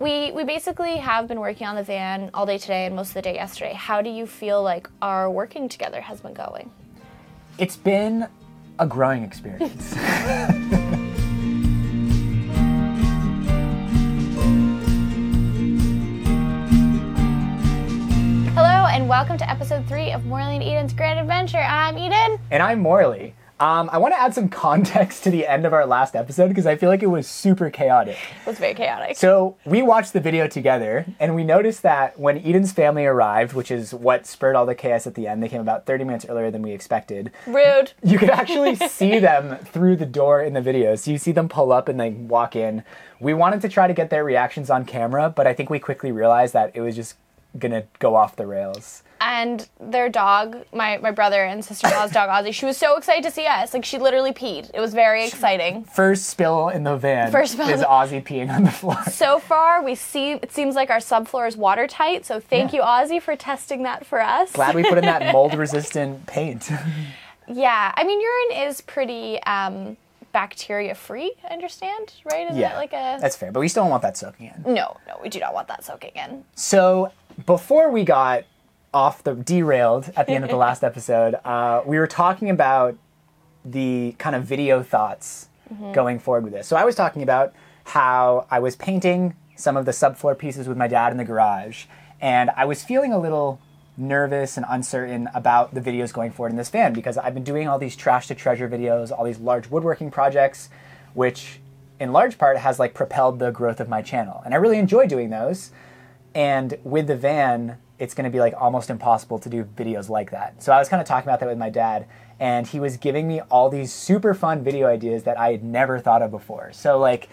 we we basically have been working on the van all day today and most of the day yesterday. How do you feel like our working together has been going? It's been a growing experience. Hello and welcome to episode three of Morley and Eden's Grand Adventure. I'm Eden. and I'm Morley. Um, I want to add some context to the end of our last episode because I feel like it was super chaotic. It was very chaotic. So we watched the video together, and we noticed that when Eden's family arrived, which is what spurred all the chaos at the end, they came about 30 minutes earlier than we expected. Rude. You could actually see them through the door in the video. So you see them pull up and they walk in. We wanted to try to get their reactions on camera, but I think we quickly realized that it was just gonna go off the rails. And their dog, my, my brother and sister in law's dog Ozzy, she was so excited to see us. Like she literally peed. It was very exciting. First spill in the van First spill. is Ozzy peeing on the floor. So far, we see it seems like our subfloor is watertight. So thank Yeah. you, Ozzy, for testing that for us. Glad we put in that mold resistant paint. Yeah, I mean urine is pretty um, bacteria free. I understand, right? Isn't yeah, that like a that's fair, but we still don't want that soaking in. no, no? We do not want that soaking in. So before we got off the derailed at the end of the last episode, uh, we were talking about the kind of video thoughts going forward with this. So I was talking about how I was painting some of the subfloor pieces with my dad in the garage, and I was feeling a little nervous and uncertain about the videos going forward in this van because I've been doing all these trash to treasure videos, all these large woodworking projects, which in large part has like propelled the growth of my channel. And I really enjoy doing those. And with the van, it's going to be like almost impossible to do videos like that. So I was kind of talking about that with my dad, and he was giving me all these super fun video ideas that I had never thought of before. So like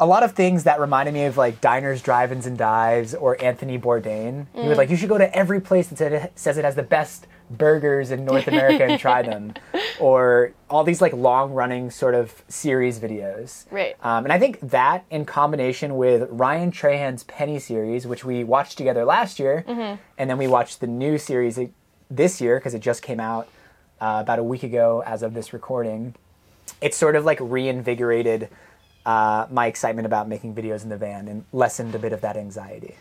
a lot of things that reminded me of like diners, drive-ins, and dives, or Anthony Bourdain. He was like, you should go to every place that said says it has the best burgers in North America and try them, or all these like long-running sort of series videos. Right. Um, and I think that in combination with Ryan Trahan's Penny series, which we watched together last year, and then we watched the new series this year because it just came out uh, about a week ago as of this recording. It's sort of like reinvigorated uh, my excitement about making videos in the van and lessened a bit of that anxiety.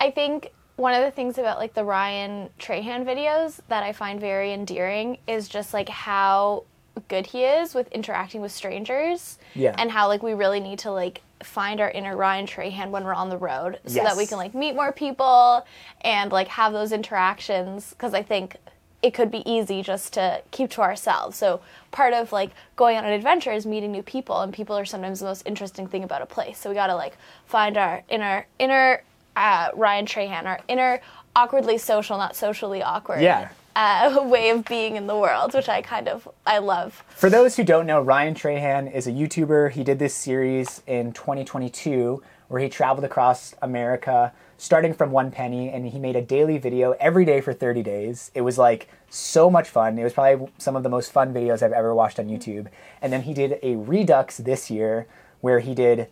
I think one of the things about like the Ryan Trahan videos that I find very endearing is just like how good he is with interacting with strangers. Yeah. And how like we really need to like find our inner Ryan Trahan when we're on the road so that we can like meet more people and like have those interactions because I think it could be easy just to keep to ourselves. So part of like going on an adventure is meeting new people and people are sometimes the most interesting thing about a place. So we got to like find our inner inner uh, Ryan Trahan, our inner awkwardly social, not socially awkward. Yeah. Uh, way of being in the world, which I kind of I love. For those who don't know, Ryan Trahan is a YouTuber. He did this series in 2022 where he traveled across America starting from one penny and he made a daily video every day for 30 days. It was like so much fun. It was probably some of the most fun videos I've ever watched on YouTube. And then he did a redux this year where he did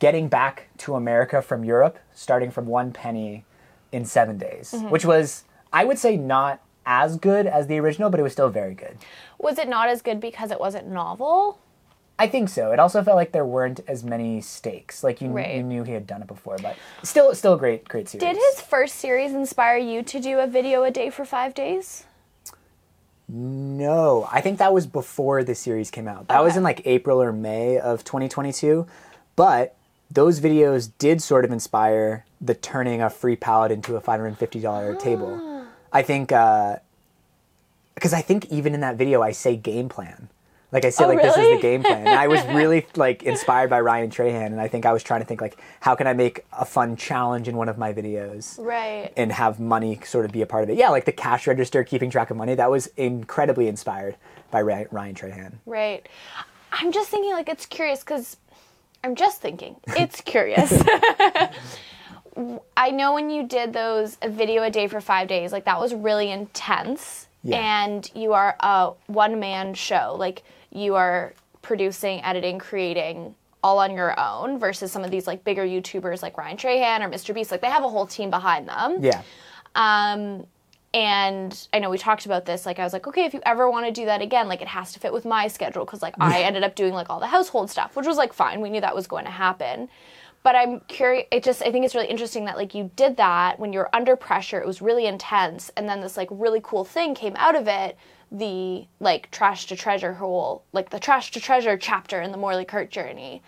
getting back to America from Europe starting from one penny in seven days, mm-hmm. which was, I would say, not as good as the original, but it was still very good. Was it not as good because it wasn't novel? I think so. It also felt like there weren't as many stakes. Like you, Right. you knew he had done it before, but still, still a great, great series. Did his first series inspire you to do a video a day for five days? No, I think that was before the series came out. That was in like April or May of 2022. But those videos did sort of inspire the turning a free pallet into a $550 Ah. table. I think, because I think even in that video, I say game plan. Like I say, Oh, like this is the game plan. And I was really like inspired by Ryan Trahan, and I think I was trying to think like, how can I make a fun challenge in one of my videos? Right. and have money sort of be a part of it. Yeah, like the cash register, keeping track of money. That was incredibly inspired by Ryan Trahan. Right. I'm just thinking, like, it's curious because I'm just thinking, it's curious. I know when you did those a video a day for five days, like, that was really intense. Yeah. And you are a one man show. Like, you are producing, editing, creating all on your own versus some of these, like, bigger YouTubers like Ryan Trahan or Mr. Beast. Like, they have a whole team behind them. Yeah, Um, and I know we talked about this. Like, I was like, okay, if you ever want to do that again, like, it has to fit with my schedule because, like, I ended up doing like all the household stuff, which was like fine. We knew that was going to happen. but I'm curious. It just I think it's really interesting that like you did that when you were under pressure. It was really intense, and then this like really cool thing came out of it. The like trash to treasure whole like the trash to treasure chapter in the Morley Kurt journey.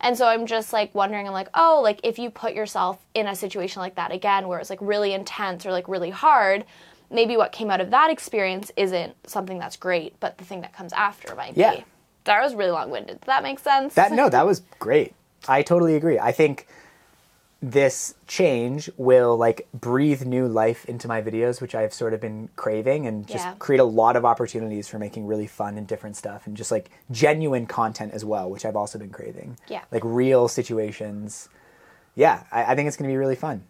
And so I'm just like wondering, I'm like, oh, like if you put yourself in a situation like that again, where it's like really intense or like really hard, maybe what came out of that experience isn't something that's great, but the thing that comes after might Yeah. be. That was really long winded. Does that make sense? That no, that was great. I totally agree. I think this change will like breathe new life into my videos, which I've sort of been craving, and just Yeah. create a lot of opportunities for making really fun and different stuff, and just like genuine content as well, which I've also been craving. Yeah. like real situations. Yeah, I, I think it's going to be really fun.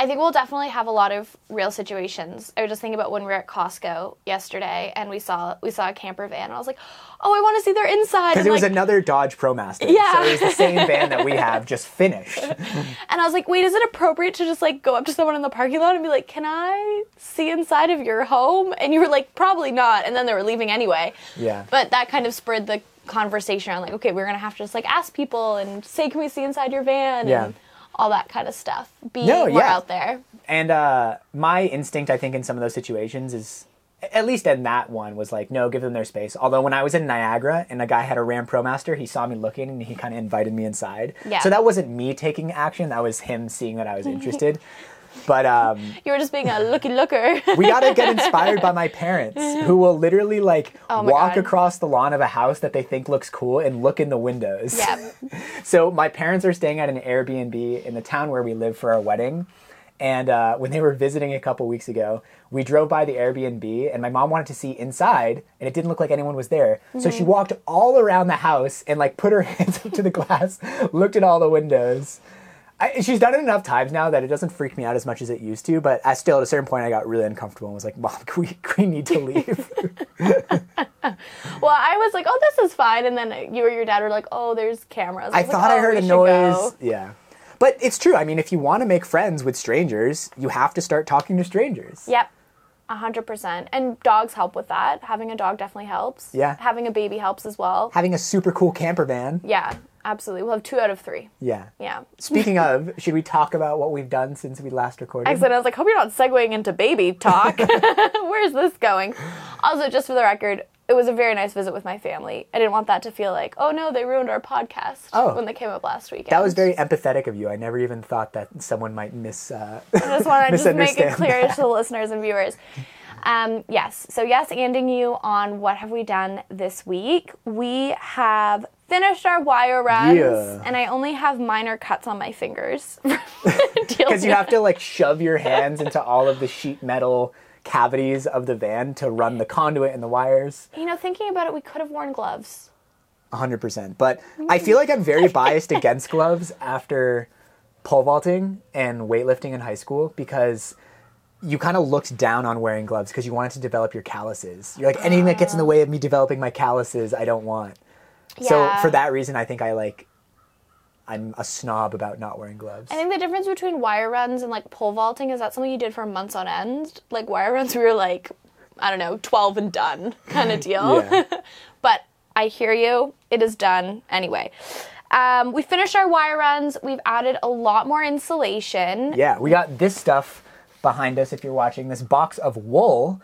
I think we'll definitely have a lot of real situations. I was just thinking about when we were at Costco yesterday and we saw we saw a camper van and I was like, oh, I want to see their inside. Because it was another Dodge ProMaster. Yeah. So it was the same van that we have, just finished. and I was like, wait, is it appropriate to just like go up to someone in the parking lot and be like, can I see inside of your home? And you were like, probably not. And then they were leaving anyway. Yeah. But that kind of spurred the conversation around like, okay, we're gonna have to just like ask people and say, can we see inside your van? Yeah. And all that kind of stuff. Be No, more yeah. out there. And uh, my instinct, I think, in some of those situations is, at least in that one, was like, no, give them their space. Although when I was in Niagara and a guy had a Ram ProMaster, he saw me looking and he kind of invited me inside. Yeah. So that wasn't me taking action; that was him seeing that I was interested. but um, You were just being a looky looker. we gotta get inspired by my parents, who will literally like Oh walk God. across the lawn of a house that they think looks cool and look in the windows. yeah. So my parents are staying at an Airbnb in the town where we live for our wedding. And uh, when they were visiting a couple weeks ago, we drove by the Airbnb, and my mom wanted to see inside, and it didn't look like anyone was there. So she walked all around the house and like put her hands up to the glass, looked at all the windows. I, she's done it enough times now that it doesn't freak me out as much as it used to. But I still, at a certain point, I got really uncomfortable and was like, "Mom, we, we need to leave." Well, I was like, oh, this is fine. And then you or your dad were like, oh, there's cameras. I like, thought I "Oh, heard a noise. go." Yeah. But it's true. I mean, if you want to make friends with strangers, you have to start talking to strangers. Yep. A hundred percent. And dogs help with that. Having a dog definitely helps. Yeah. Having a baby helps as well. Having a super cool camper van. Yeah, absolutely. We'll have two out of three. Yeah. Yeah. Speaking of, should we talk about what we've done since we last recorded? Excellent. I was like, hope you're not segueing into baby talk. Where's this going? Also, just for the record, it was a very nice visit with my family. I didn't want that to feel like, oh no, they ruined our podcast Oh. when they came up last weekend. That was very empathetic of you. I never even thought that someone might miss. Uh, I just want to just make it clear that. to the listeners and viewers. Um, yes. So yes, ending you on what have we done this week? We have finished our wire runs, Yeah. and I only have minor cuts on my fingers. Because you have to like shove your hands into all of the sheet metal cavities of the van to run the conduit and the wires. You know, thinking about it, we could have worn gloves. 100%. But I feel like I'm very biased against gloves after pole vaulting and weightlifting in high school because you kind of looked down on wearing gloves because you wanted to develop your calluses. You're like, anything that gets in the way of me developing my calluses, I don't want. Yeah. So for that reason, I think I like, I'm a snob about not wearing gloves. I think the difference between wire runs and like pole vaulting is that something you did for months on end. Like wire runs, we were like, I don't know, 12 and done kind of deal. But I hear you. It is done anyway. Um, we finished our wire runs. We've added a lot more insulation. Yeah, we got this stuff behind us if you're watching this box of wool,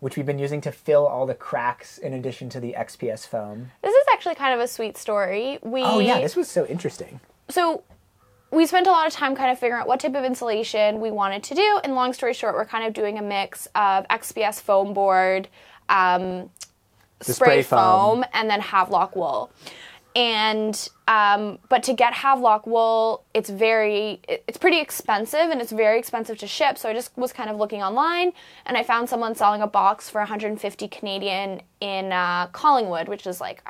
which we've been using to fill all the cracks in addition to the XPS foam. This is actually kind of a sweet story. We Oh, yeah, this was so interesting. so we spent a lot of time kind of figuring out what type of insulation we wanted to do. And long story short, we're kind of doing a mix of XPS foam board, um, The spray, foam, and then Havelock wool. And um, but to get Havelock wool, it's very it's pretty expensive and it's very expensive to ship. So I just was kind of looking online and I found someone selling a box for 150 Canadian in uh, Collingwood, which is like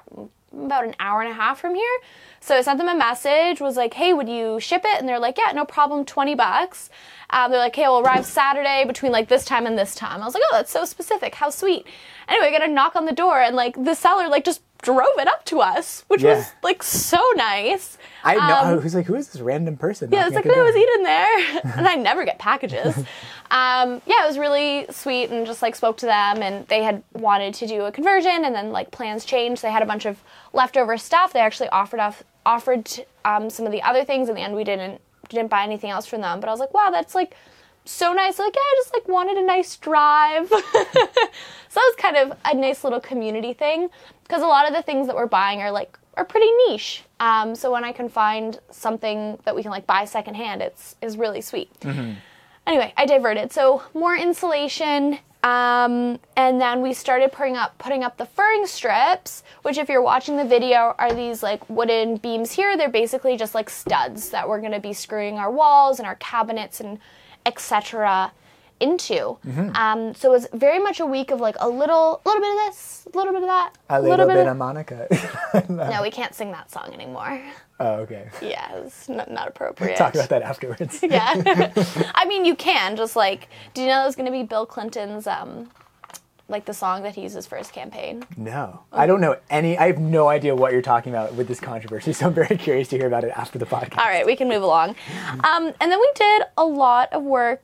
about an hour and a half from here. So I sent them a message, was like, hey, would you ship it? And they're like, yeah, no problem, 20 bucks. Um, they're like, hey, we'll arrive Saturday between like this time and this time. I was like, oh, that's so specific. How sweet. Anyway, I got a knock on the door and like the seller like just drove it up to us, which Yeah. was like so nice. I know. I Um, was like, who is this random person? yeah, it's like, no, was door?" Eden there? and I never get packages. um, yeah, it was really sweet and just like spoke to them and they had wanted to do a conversion and then like plans changed. They had a bunch of leftover stuff. They actually offered us offered um, some of the other things. In the end, we didn't didn't buy anything else from them. But I was like, wow, that's like so nice. Like, yeah, I just like wanted a nice drive. so that was kind of a nice little community thing because a lot of the things that we're buying are like are pretty niche. Um, so when I can find something that we can like buy secondhand, it's is really sweet. Anyway, I diverted. So more insulation. Um, and then we started putting up putting up the furring strips, which if you're watching the video are these like wooden beams here. They're basically just like studs that we're gonna be screwing our walls and our cabinets and etc. into. Um, so it was very much a week of like a little a little bit of this, a little bit of that, A little, bit, of of Monica. no, we can't sing that song anymore. oh, okay. Yeah, it's not, not appropriate. Talk about that afterwards. Yeah. I mean, you can just like. Do you know it's going to be Bill Clinton's um, like the song that he uses for his campaign? No, I don't know any. I have no idea what you're talking about with this controversy, so I'm very curious to hear about it after the podcast. All right, we can move along. Um, and then we did a lot of work.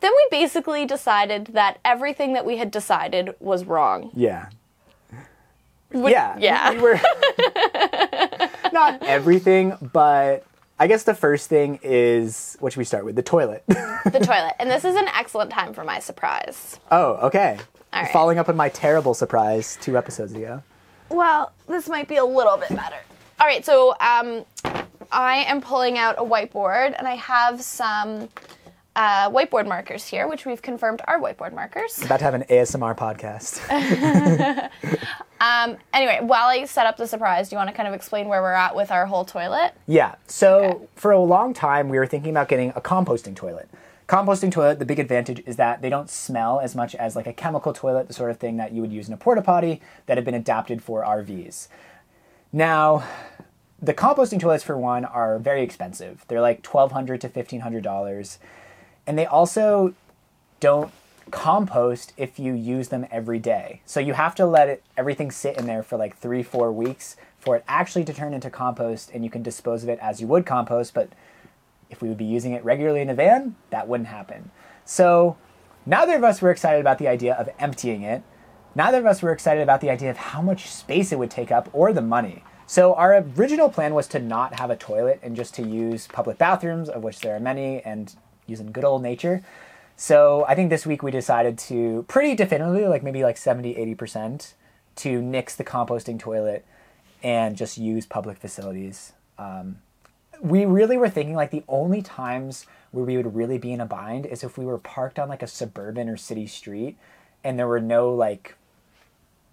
Then we basically decided that everything that we had decided was wrong. Yeah. Would- yeah. Yeah. We were not everything, but I guess the first thing is what should we start with? The toilet. the toilet. And this is an excellent time for my surprise. oh, okay. All right. Following up on my terrible surprise two episodes ago. Well, this might be a little bit better. All right, so um, I am pulling out a whiteboard, and I have some uh, whiteboard markers here, which we've confirmed are whiteboard markers. About to have an ASMR podcast. Um, anyway, while I set up the surprise, do you want to kind of explain where we're at with our whole toilet? Yeah. So Okay. for a long time, we were thinking about getting a composting toilet. Composting toilet, the big advantage is that they don't smell as much as like a chemical toilet, the sort of thing that you would use in a porta potty that have been adapted for RVs. Now, the composting toilets for one are very expensive. They're like 1,200 to fifteen hundred dollars, and they also don't compost if you use them every day. So you have to let it everything sit in there for like three, four weeks for it actually to turn into compost, and you can dispose of it as you would compost. But if we would be using it regularly in a van, that wouldn't happen. So neither of us were excited about the idea of emptying it. Neither of us were excited about the idea of how much space it would take up or the money. So our original plan was to not have a toilet and just to use public bathrooms, of which there are many, and use in good old nature. So I think this week we decided to pretty definitively, like maybe like 70, 80%, to nix the composting toilet and just use public facilities. Um, we really were thinking like the only times where we would really be in a bind is if we were parked on like a suburban or city street and there were no like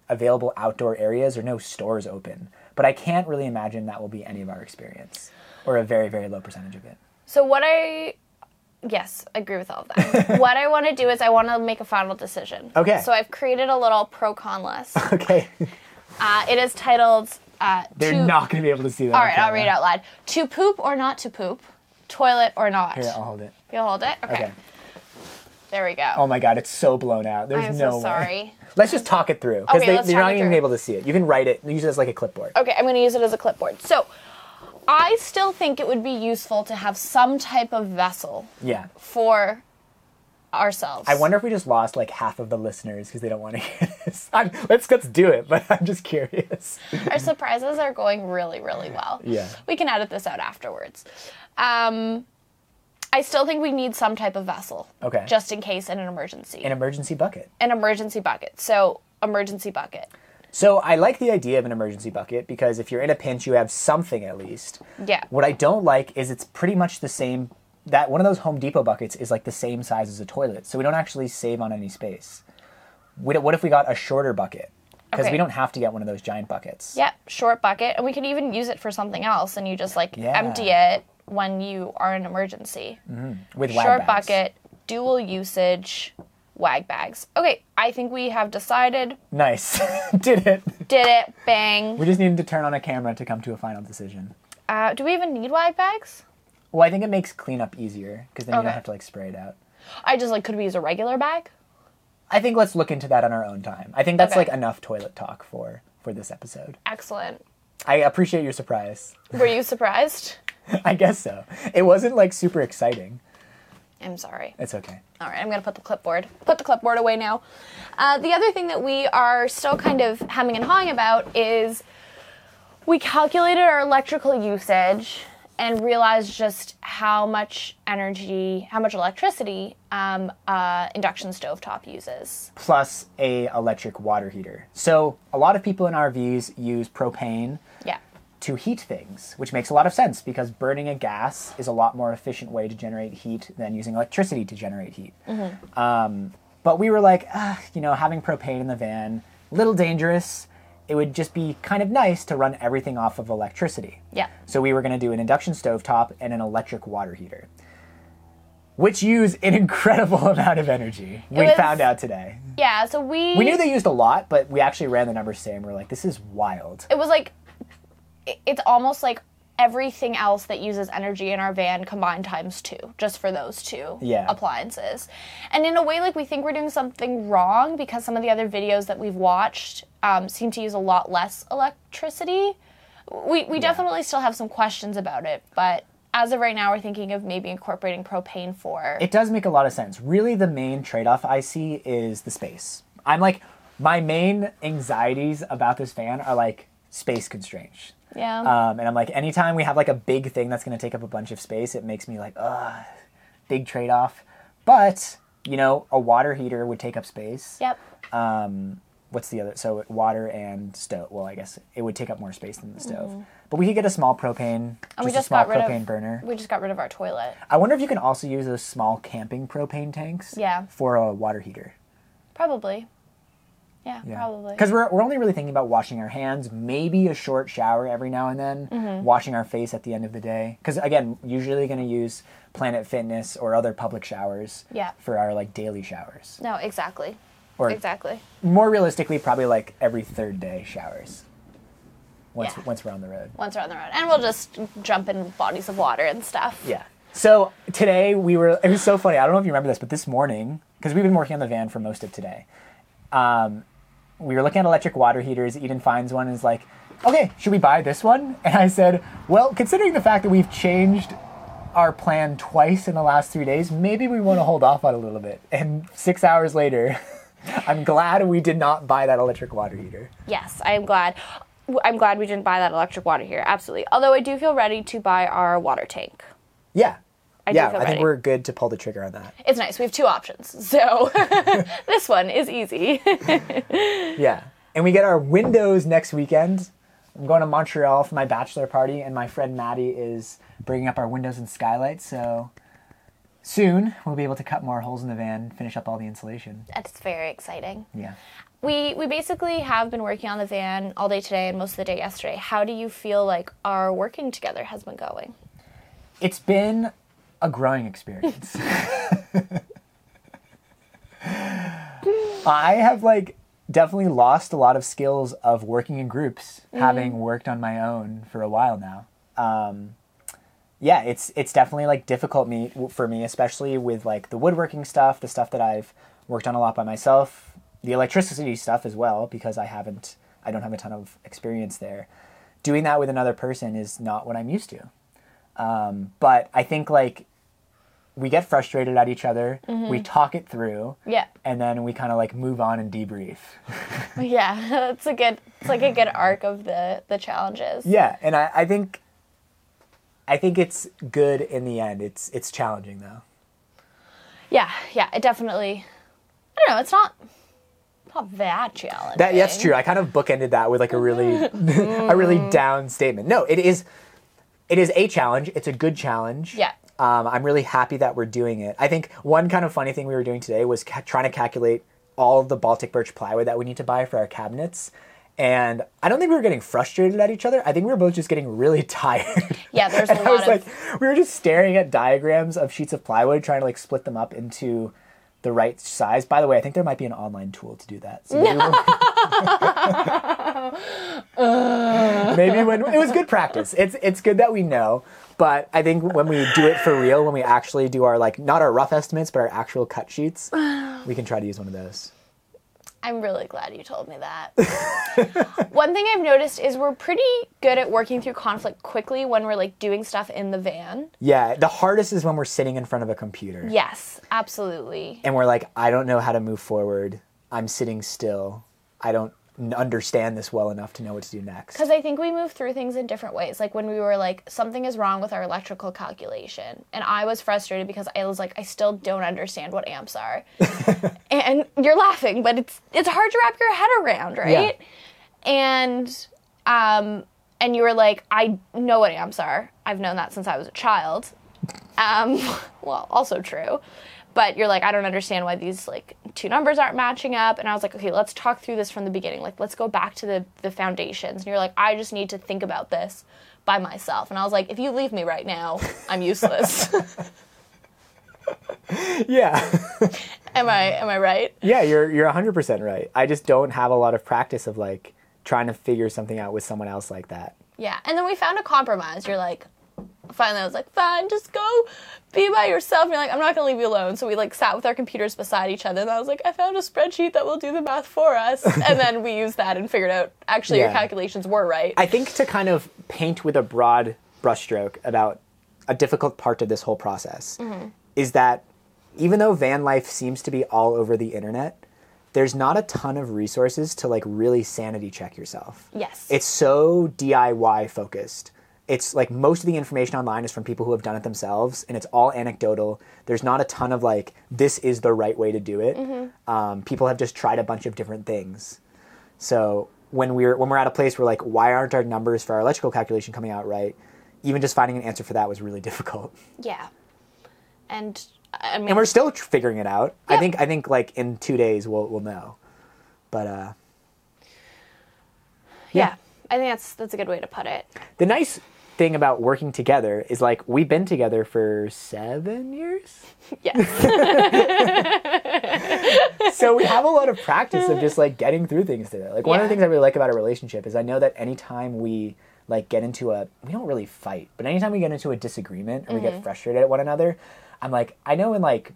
available outdoor areas or no stores open. But I can't really imagine that will be any of our experience or a very, very low percentage of it. So what I yes, I agree with all of that. what I want to do is I want to make a final decision. Okay. So I've created a little pro con list. Okay. Uh, it is titled. Uh, They're to, not going to be able to see that. All right, I'll read it out loud. To poop or not to poop, toilet or not. Here, I'll hold it. You'll hold it. Okay. Okay. There we go. Oh my god, it's so blown out. There's I'm no so way. sorry. Let's just talk it through because Okay, they, they're not even able to see it. You can write it, use it as like a clipboard. Okay, I'm going to use it as a clipboard. So, I still think it would be useful to have some type of vessel Yeah. for ourselves. I wonder if we just lost like half of the listeners because they don't want to hear this. I'm, let's let's do it, but I'm just curious. Our surprises are going really, really well. Yeah. We can edit this out afterwards. Um, I still think we need some type of vessel. Okay. Just in case in an emergency. An emergency bucket. an emergency bucket. So, emergency bucket. So I like the idea of an emergency bucket because if you're in a pinch, you have something at least. Yeah. What I don't like is it's pretty much the same. That one of those Home Depot buckets is like the same size as a toilet, so we don't actually save on any space. What what if we got a shorter bucket? Because Okay. we don't have to get one of those giant buckets. Yep, short bucket. And we could even use it for something else and you just like Yeah. empty it when you are in an emergency. Mm-hmm. With short bags. bucket, dual usage, wag bags. Okay, I think we have decided. Nice. Did it. Did it. Bang. We just needed to turn on a camera to come to a final decision. Uh, do we even need wag bags? Well, I think it makes cleanup easier because then you don't have to like spray it out. I just like, could we use a regular bag? I think let's look into that on our own time. I think that's Okay. like enough toilet talk for for this episode. Excellent. I appreciate your surprise. Were you surprised? I guess so. It wasn't like super exciting. I'm sorry. It's okay. All right, I'm going to put the clipboard. Put the clipboard away now. Uh, the other thing that we are still kind of hemming and hawing about is we calculated our electrical usage and realized just how much energy, how much electricity um, uh, induction stovetop uses. plus a electric water heater. So a lot of people in RVs use propane. To heat things, which makes a lot of sense because burning a gas is a lot more efficient way to generate heat than using electricity to generate heat. Um, but we were like, ah, you know, having propane in the van, a little dangerous. It would just be kind of nice to run everything off of electricity. Yeah. So we were going to do an induction stovetop and an electric water heater, which use an incredible amount of energy. We was- found out today. Yeah, so we We knew they used a lot, but we actually ran the numbers today and we are like, this is wild. it was like it- it's almost like everything else that uses energy in our van combined times two just for those two Yeah. appliances and in a way like we think we're doing something wrong because some of the other videos that we've watched um, seem to use a lot less electricity we, we definitely still have some questions about it but as of right now we're thinking of maybe incorporating propane for It does make a lot of sense. Really, the main trade off I see is the space. I'm like, my main anxieties about this van are like space constraints. yeah Um, and I'm like, anytime we have like a big thing that's going to take up a bunch of space, it makes me like, ugh, big trade off. But, you know, a water heater would take up space. yep Um, What's the other? So water and stove. Well, I guess it would take up more space than the stove. But we could get a small propane, just, and we a small got rid propane of burner. we just got rid of our toilet I wonder if you can also use those small camping propane tanks. Yeah. For a water heater. probably yeah, probably Because we're, we're only really thinking about washing our hands, maybe a short shower every now and then, Mm-hmm. washing our face at the end of the day. Because again, usually going to use Planet Fitness or other public showers Yeah. for our like daily showers. no exactly Or exactly more realistically, probably like every third day showers. Once Yeah. once we're on the road. once we're on the road. And we'll just jump in bodies of water and stuff. Yeah. So today we were. It was so funny. I don't know if you remember this, but this morning, because we've been working on the van for most of today, um, we were looking at electric water heaters. Eden finds one and is like, "Okay, should we buy this one?" And I said, "Well, considering the fact that we've changed our plan twice in the last three days, maybe we want to hold off on it a little bit." And six hours later. I'm glad we did not buy that electric water heater. Yes, I am glad. I'm glad we didn't buy that electric water here. Absolutely. Although I do feel ready to buy our water tank. Yeah. I yeah, I think we're good to pull the trigger on that. It's nice. We have two options. So this one is easy. Yeah. And we get our windows next weekend. I'm going to Montreal for my bachelor party, and my friend Maddie is bringing up our windows and skylights. So soon we'll be able to cut more holes in the van, finish up all the insulation. That's very exciting. Yeah. We we basically have been working on the van all day today and most of the day yesterday. How do you feel like our working together has been going? It's been a growing experience. I have like definitely lost a lot of skills of working in groups, having worked on my own for a while now. Um, yeah, it's it's definitely like difficult me for me, especially with like the woodworking stuff, the stuff that I've worked on a lot by myself, the electricity stuff as well, because I haven't, I don't have a ton of experience there. Doing that with another person is not what I'm used to. Um, but I think like we get frustrated at each other, mm-hmm. we talk it through, Yeah. and then we kind of like move on and debrief. Yeah. It's a good it's like a good arc of the the challenges. yeah, and I, I think I think it's good in the end. It's it's challenging though. Yeah, yeah, it definitely. I don't know. It's not not that challenging. That that's true. I kind of bookended that with like a really a really mm. down statement. No, it is it is a challenge. It's a good challenge. Yeah. Um, I'm really happy that we're doing it. I think one kind of funny thing we were doing today was ca- trying to calculate all of the Baltic birch plywood that we need to buy for our cabinets. And I don't think we were getting frustrated at each other. I think we were both just getting really tired. Yeah, there's a and I was of- like, we were just staring at diagrams of sheets of plywood, trying to like split them up into the right size. By the way, I think there might be an online tool to do that. So maybe, when, maybe when it was good practice. It's it's good that we know, but I think when we do it for real, when we actually do our like not our rough estimates, but our actual cut sheets, we can try to use one of those. I'm really glad you told me that. One thing I've noticed is we're pretty good at working through conflict quickly when we're like doing stuff in the van. Yeah, the hardest is when we're sitting in front of a computer. Yes, absolutely. and we're like, I don't know how to move forward. I'm sitting still. I don't understand this well enough to know what to do next. Because I think we move through things in different ways. Like when we were like, something is wrong with our electrical calculation. And I was frustrated because I was like, I still don't understand what amps are. and you're laughing, but it's it's hard to wrap your head around, right? And um and you were like, I know what amps are. I've known that since I was a child. Um, well, also true. But you're like, I don't understand why these like two numbers aren't matching up. And I was like, okay, let's talk through this from the beginning. Like, let's go back to the the foundations. And you're like, I just need to think about this by myself. And I was like, if you leave me right now, I'm useless. Yeah. am I am I right? yeah, you're you're 100% right. I just don't have a lot of practice of like trying to figure something out with someone else like that. Yeah. And then we found a compromise. You're like, finally, I was like, fine, just go be by yourself. And you're like, I'm not gonna leave you alone. So we like sat with our computers beside each other, and I was like, I found a spreadsheet that will do the math for us. and then we used that and figured out actually your calculations were right. I think to kind of paint with a broad brushstroke about a difficult part of this whole process mm-hmm. is that even though van life seems to be all over the internet, there's not a ton of resources to like really sanity check yourself. yes. It's so DIY focused. It's like most of the information online is from people who have done it themselves, and it's all anecdotal. There's not a ton of like, this is the right way to do it. Um, people have just tried a bunch of different things. So when we're when we're at a place where like, why aren't our numbers for our electrical calculation coming out right? Even just finding an answer for that was really difficult, yeah. And I mean, and we're still figuring it out. I think I think like in two days we'll we'll know. But uh, yeah. I think that's that's a good way to put it. the nice thing about working together is like we've been together for seven years? Yes. so we have a lot of practice of just like getting through things together. Like one of the things i really like about a relationship is i know that anytime we like get into a we don't really fight but anytime we get into a disagreement or we get mm-hmm. frustrated at one another i'm like i know in like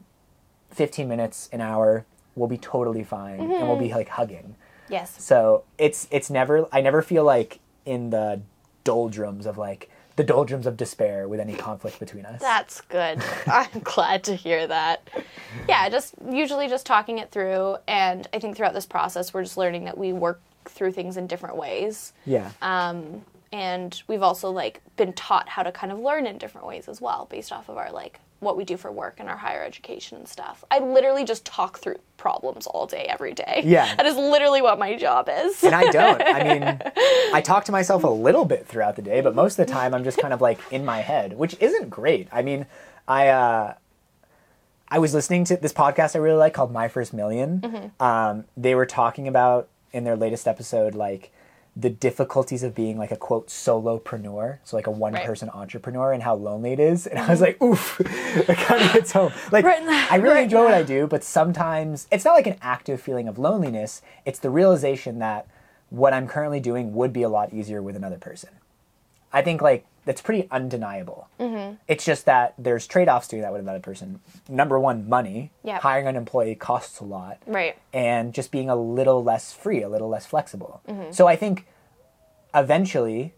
15 minutes an hour we'll be totally fine and we'll be mm-hmm. like hugging. Yes. So it's it's never I never feel like in the doldrums of like the doldrums of despair with any conflict between us. That's good. I'm glad to hear that. Yeah, just usually just talking it through, and I think throughout this process, we're just learning that we work through things in different ways. yeah. Um, and we've also like been taught how to kind of learn in different ways as well, based off of our like what we do for work and our higher education and stuff. I literally just talk through problems all day, every day. Yeah. that is literally what my job is. and I don't. I mean, I talk to myself a little bit throughout the day, but most of the time I'm just kind of like in my head, which isn't great. I mean, I uh, I was listening to this podcast I really like called My First 1000000 Um, they were talking about in their latest episode like the difficulties of being like a quote solopreneur, so like a one person entrepreneur, and how lonely it is. And I was like, oof, it kind of hits home. Like Right now- I really right enjoy what. I do, but sometimes it's not like an active feeling of loneliness. It's the realization that what I'm currently doing would be a lot easier with another person. I think like that's pretty undeniable. Mm-hmm. It's just that there's trade-offs doing that with another person. Number one, money. Yep. Hiring an employee costs a lot right. and just being a little less free, a little less flexible. Mm-hmm. So I think eventually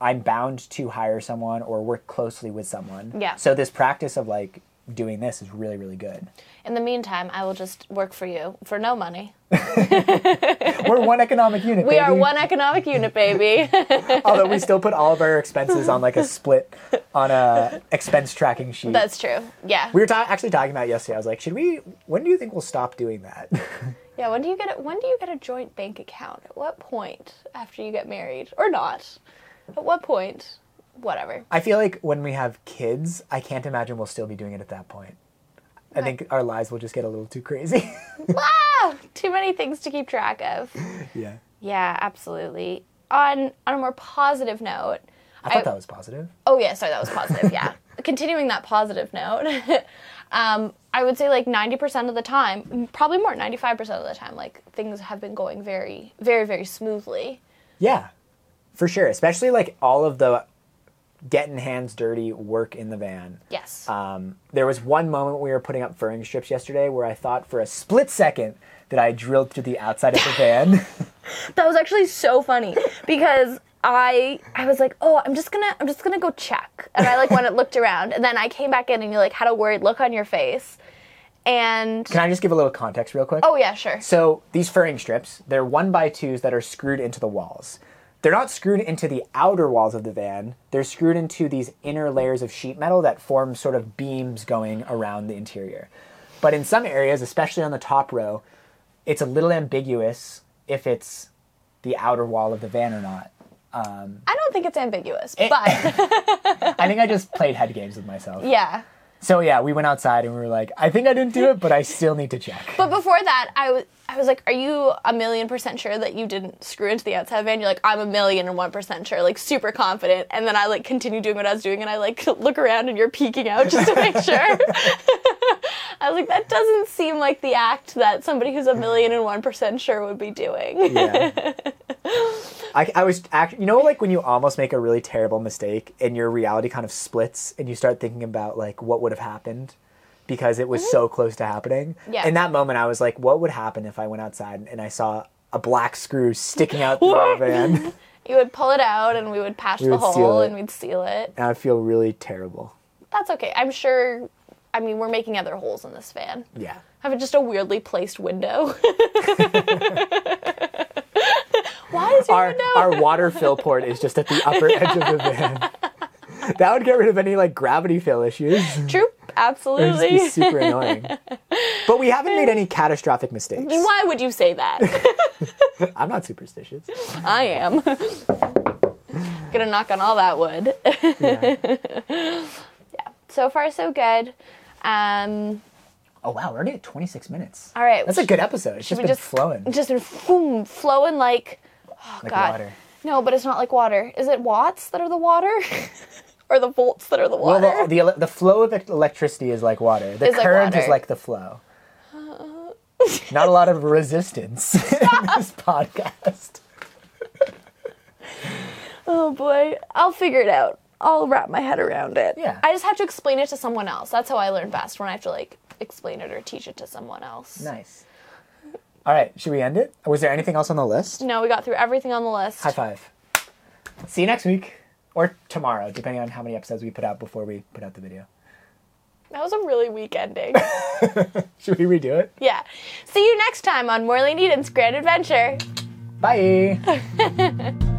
I'm bound to hire someone or work closely with someone. Yeah. So this practice of like doing this is really, really good. In the meantime, I will just work for you for no money. We're one economic unit. We are one economic unit, baby. Although we still put all of our expenses on like a split on a expense tracking sheet. That's true. Yeah. we were ta- actually talking about it yesterday. I was like, should we? When do you think we'll stop doing that? Yeah, when do you get a, when do you get a joint bank account? At what point after you get married or not? At what point? Whatever. I feel like when we have kids, I can't imagine we'll still be doing it at that point. I think our lives will just get a little too crazy. ah, too many things to keep track of. yeah. Yeah, absolutely. On on a more positive note, I thought that was positive. Oh yeah, sorry, that was positive. Yeah, continuing that positive note, um, I would say like ninety percent of the time, probably more, ninety five percent of the time, like things have been going very, very, very smoothly. Yeah, for sure. Especially like all of the getting hands dirty work in the van. Yes. Um, there was one moment we were putting up furring strips yesterday where I thought for a split second that I drilled through the outside of the van. That was actually so funny because I I was like, oh, I'm just gonna I'm just gonna go check, and I like went and looked around, and then I came back in, and you like had a worried look on your face, And Can I just give a little context real quick? oh yeah, sure. So these furring strips, they're one by twos that are screwed into the walls. They're not screwed into the outer walls of the van. They're screwed into these inner layers of sheet metal that form sort of beams going around the interior. But in some areas, especially on the top row, it's a little ambiguous if it's the outer wall of the van or not. I don't think it's ambiguous, Eh. but I think I just played head games with myself. yeah. So yeah, we went outside and we were like, I think I didn't do it, but I still need to check. But before that, I was I was like, "Are you a million percent sure that you didn't screw into the outside van?" You're like, "I'm a million and one percent sure," like super confident. And then I like continue doing what I was doing, and I like look around, and you're peeking out just to make sure. I was like, "That doesn't seem like the act that somebody who's a million and one percent sure would be doing." Yeah. I, I was actually, you know, like when you almost make a really terrible mistake and your reality kind of splits and you start thinking about like what would have happened because it was mm-hmm. so close to happening. Yeah. In that moment, I was like, what would happen if I went outside and I saw a black screw sticking out through the van? You would pull it out, and we would patch the would hole, and we'd seal it. And I feel really terrible. That's okay. I'm sure. I mean, we're making other holes in this van. Yeah. Have just a weirdly placed window. Why is your Our, window? our water fill port is just at the upper edge of the van. That would get rid of any like gravity fill issues. True, It absolutely. be super annoying. But we haven't made any catastrophic mistakes. Why would you say that? I'm not superstitious. I am. Gonna knock on all that wood. Yeah. so far, so good. Um, Oh wow, we're already at 26 minutes. all right. That's a good episode. It's just been just- flowing just been boom, flowing like. Oh like God. water. No, but it's not like water. Is it watts that are the water, or the volts that are the Well, water? the, the, the flow of electricity is like water. The Is like current is like the flow. Not a lot of resistance in this podcast. oh boy, I'll figure it out. I'll wrap my head around it. Yeah. I just have to explain it to someone else. That's how I learn best when I have to like explain it or teach it to someone else. Nice. All right, should we end it? Was there anything else on the list? No, we got through everything on the list. High five. See you next week or tomorrow, depending on how many episodes we put out before we put out the video. That was a really weak ending. Should we redo it? yeah. See you next time on Morley and Eden's Grand Adventure. Bye.